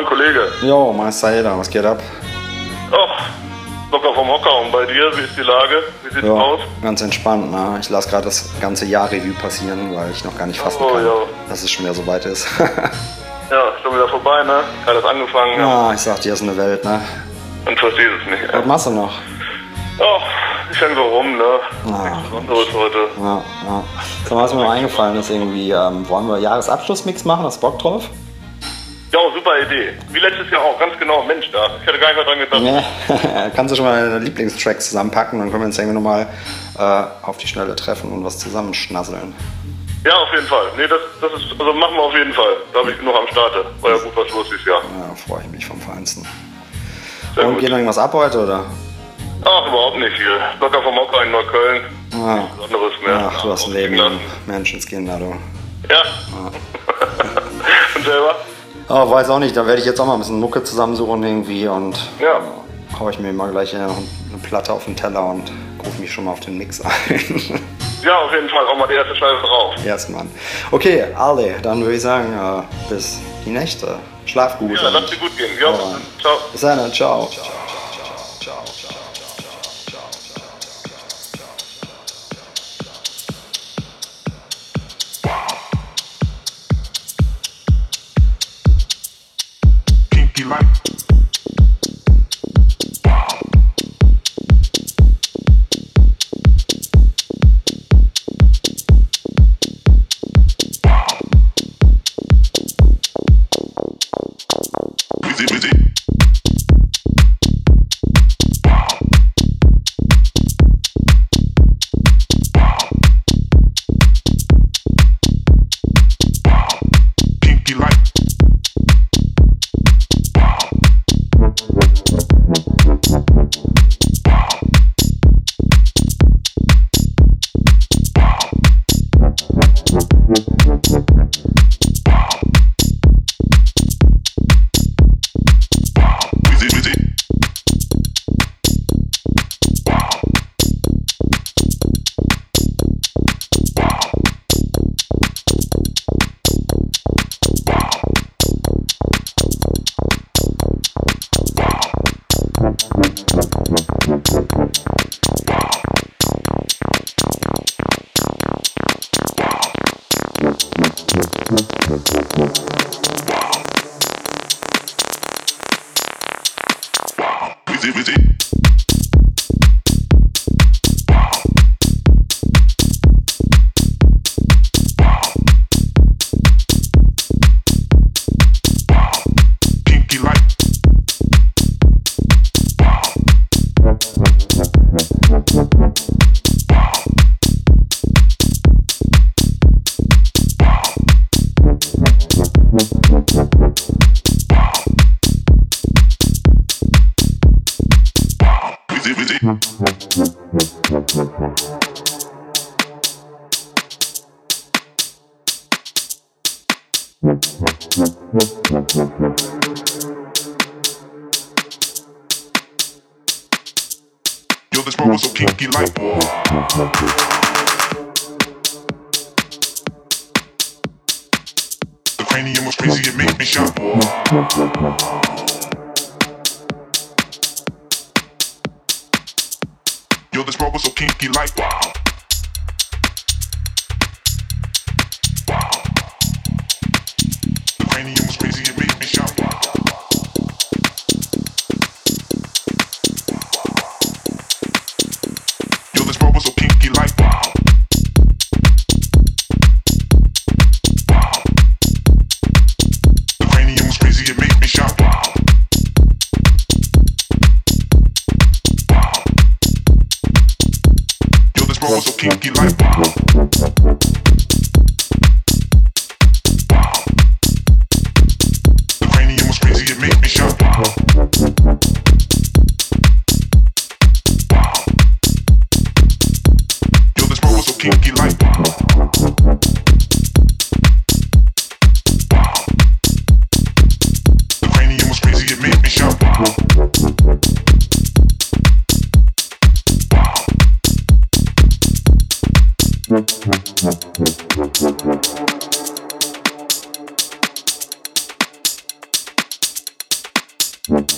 Moin, Kollege. Jo, Meister was geht ab? Ach, locker vom Hocker. Und bei dir, wie ist die Lage? Wie sieht's Ja, aus? ganz entspannt. Ne? Ich lasse gerade das ganze Jahr Revue passieren, weil ich noch gar nicht fassen Oh, kann, ja. dass es schon wieder so weit ist. Ja, schon wieder vorbei, ne? Hat das angefangen ja. ah, ich sag dir, ist eine Welt, ne? und verstehe es nicht. Was machst du noch? Ach, ich hänge so rum, ne? Ah. Besonderes heute. Ja, ja. So, was mir noch eingefallen ist, irgendwie, ähm, wollen wir Jahresabschlussmix machen? Hast du Bock drauf? Ja, super Idee. Wie letztes Jahr auch, ganz genau. Mensch, da. Ich hätte gar nicht mehr dran gedacht. Nee. Kannst du schon mal deine Lieblingstracks zusammenpacken, dann können wir uns irgendwie nochmal äh, auf die Schnelle treffen und was zusammenschnasseln. Ja, auf jeden Fall. Nee, das, das ist, also machen wir auf jeden Fall. Da habe ich genug am Starte. War ja gut was los dieses Jahr. Ja, freue ich mich vom Feinsten. Sehr und gut. geht noch irgendwas ab heute, oder? Ach, überhaupt nicht viel. Locker vom Hocker in Neukölln. Ah. Nichts Besonderes mehr. Ach, du hast ein Leben, Menschenskinder, du. Ja. und selber? Oh, weiß auch nicht, da werde ich jetzt auch mal ein bisschen Mucke zusammensuchen irgendwie und Ja. hau ich mir mal gleich eine, eine Platte auf den Teller und rufe mich schon mal auf den Mix ein. Ja, auf jeden Fall. Auch mal die erste Scheibe drauf. Erstmal. Okay, Ale, dann würde ich sagen, äh, bis die nächste. Schlaf gut. Ja, lass dir gut gehen. Ja, ciao. bis dann, ciao. kinky Wow. Wow. Wow.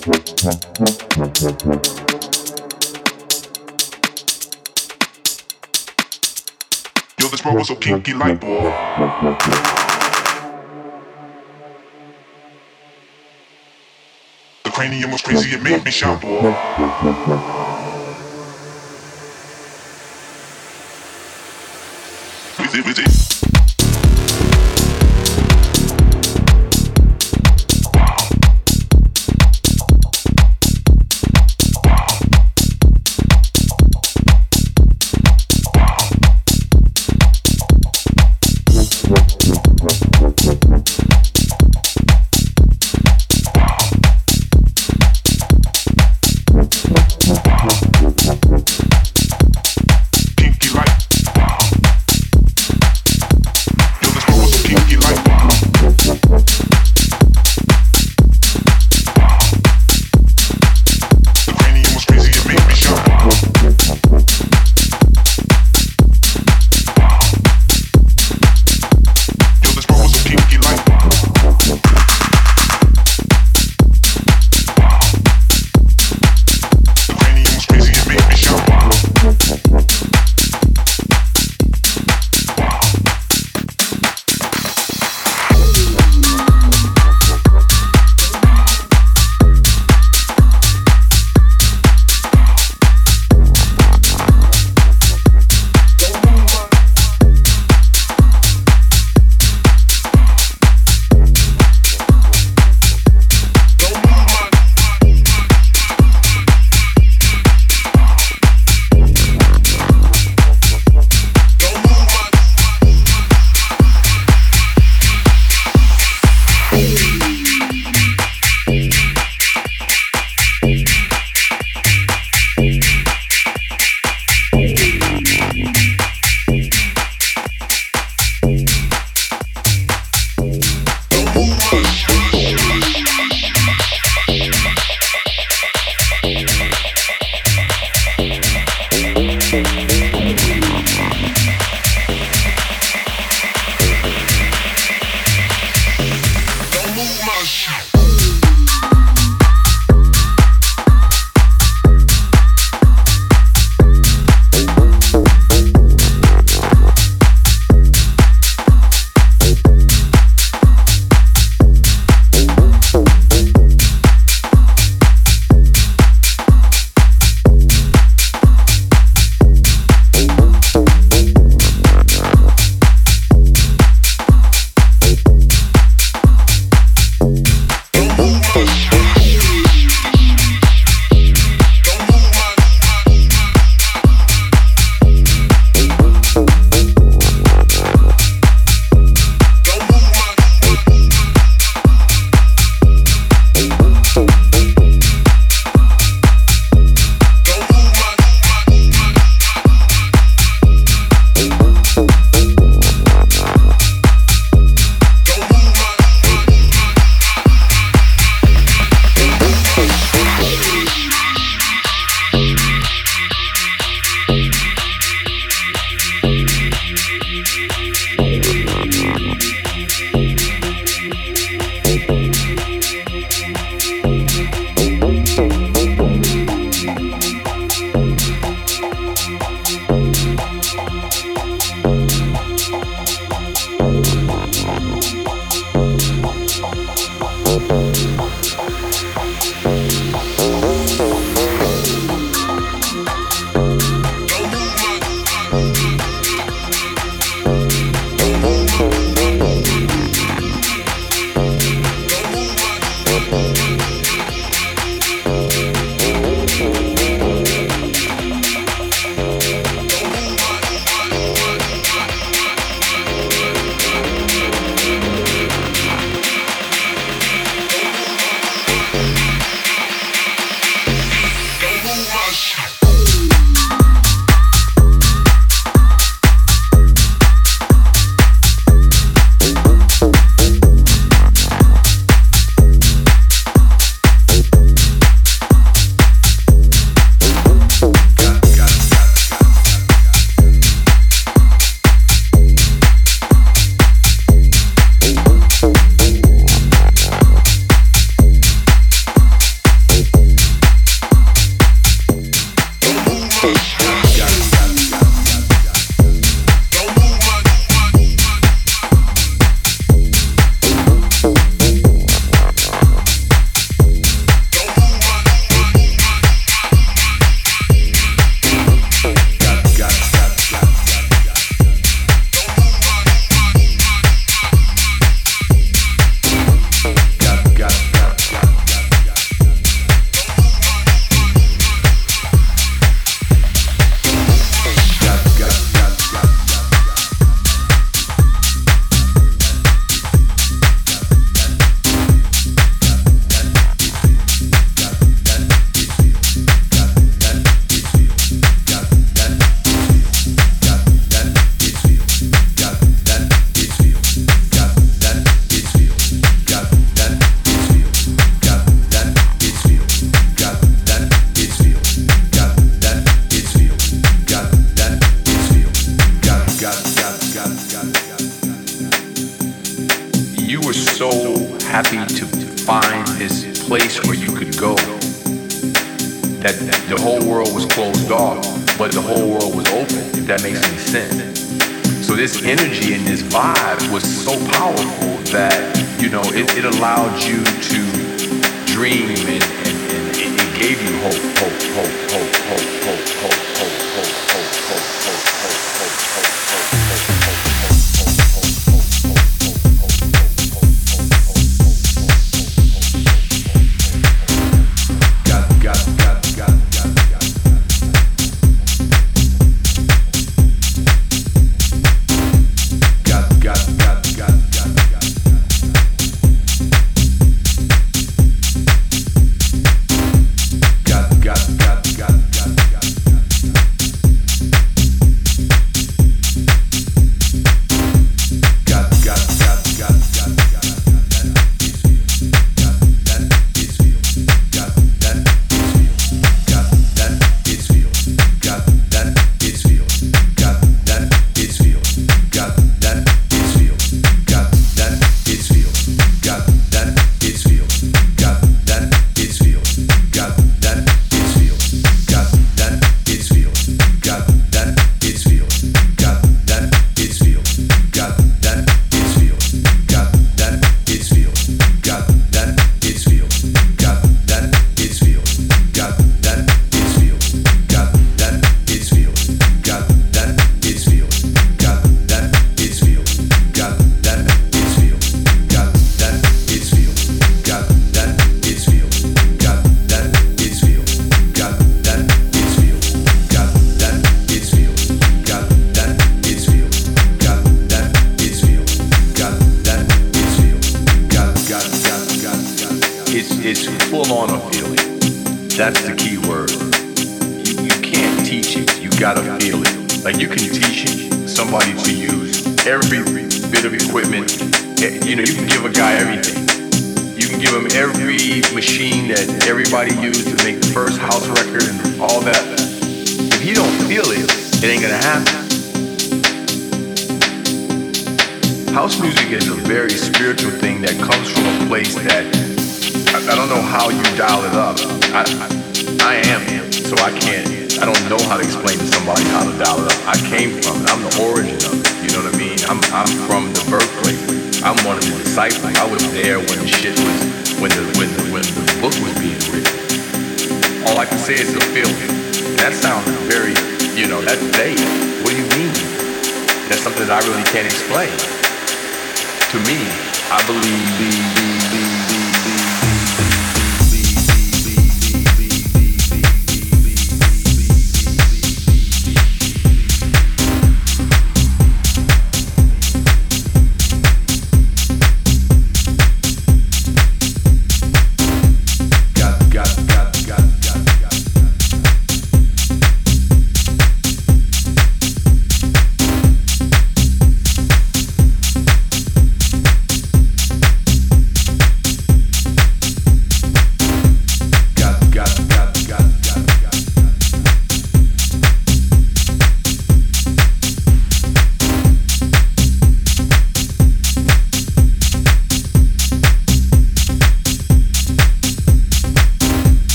Yo, this world was so kinky like. Boy. The cranium was crazy, it made me shout. It, with it.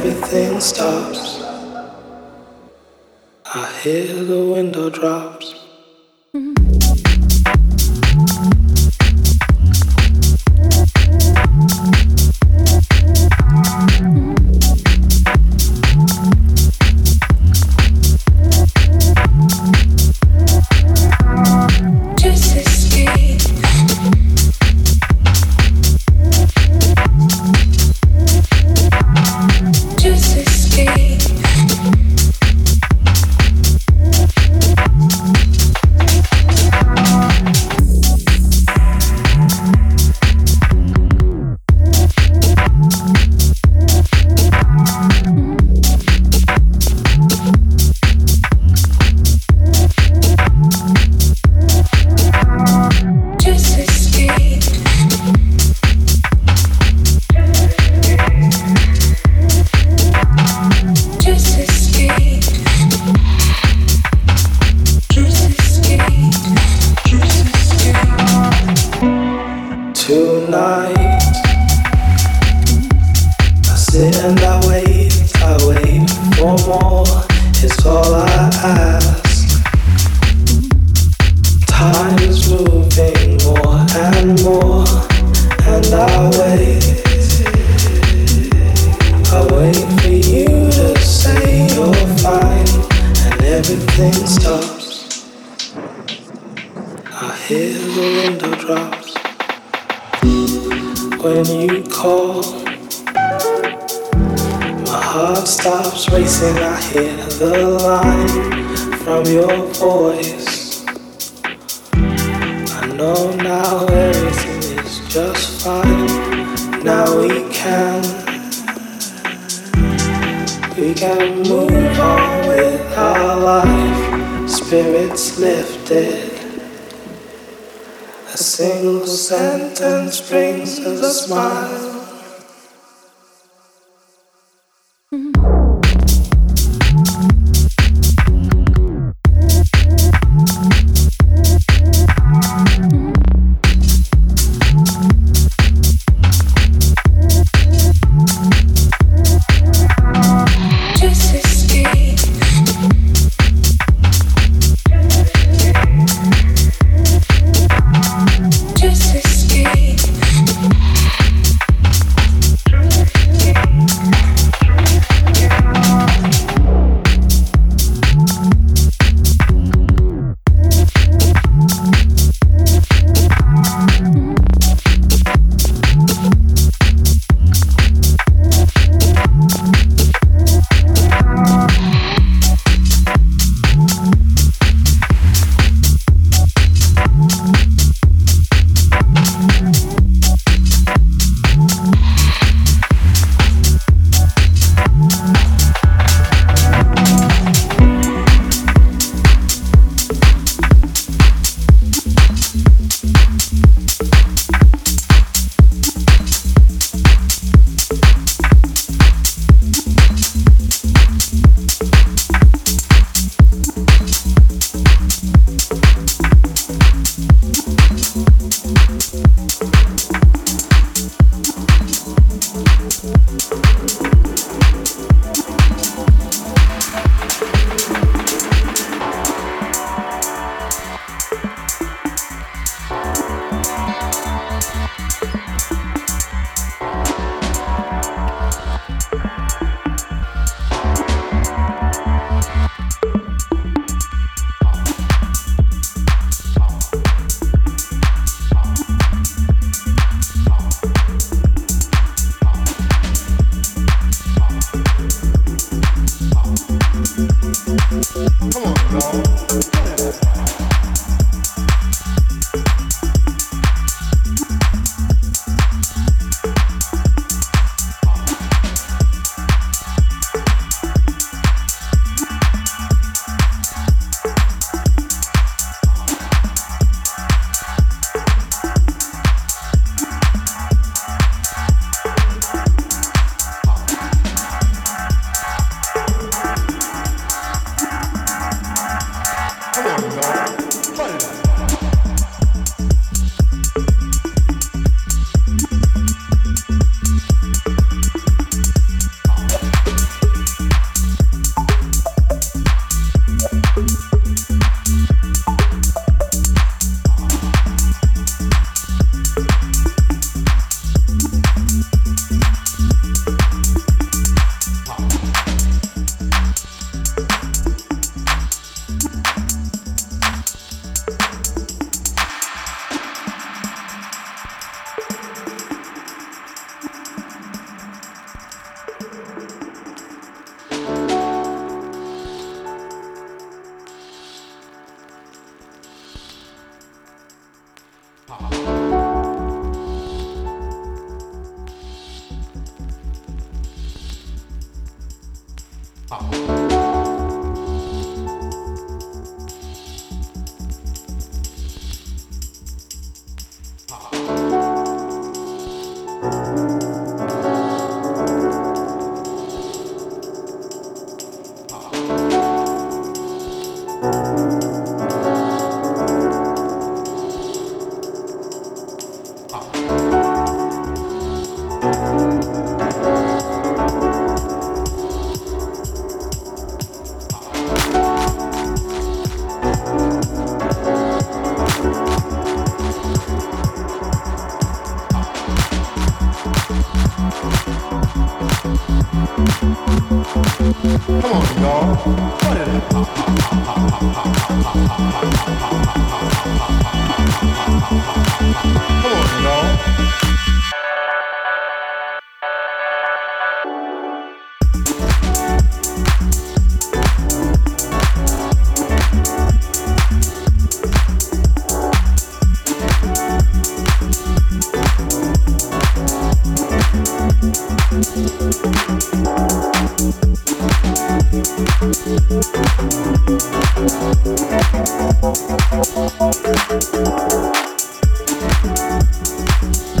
everything stops. I hear the window drop. know now everything is just fine. Now we can, we can move on with our life. Spirits lifted. A single sentence brings us a smile. フフフフフ。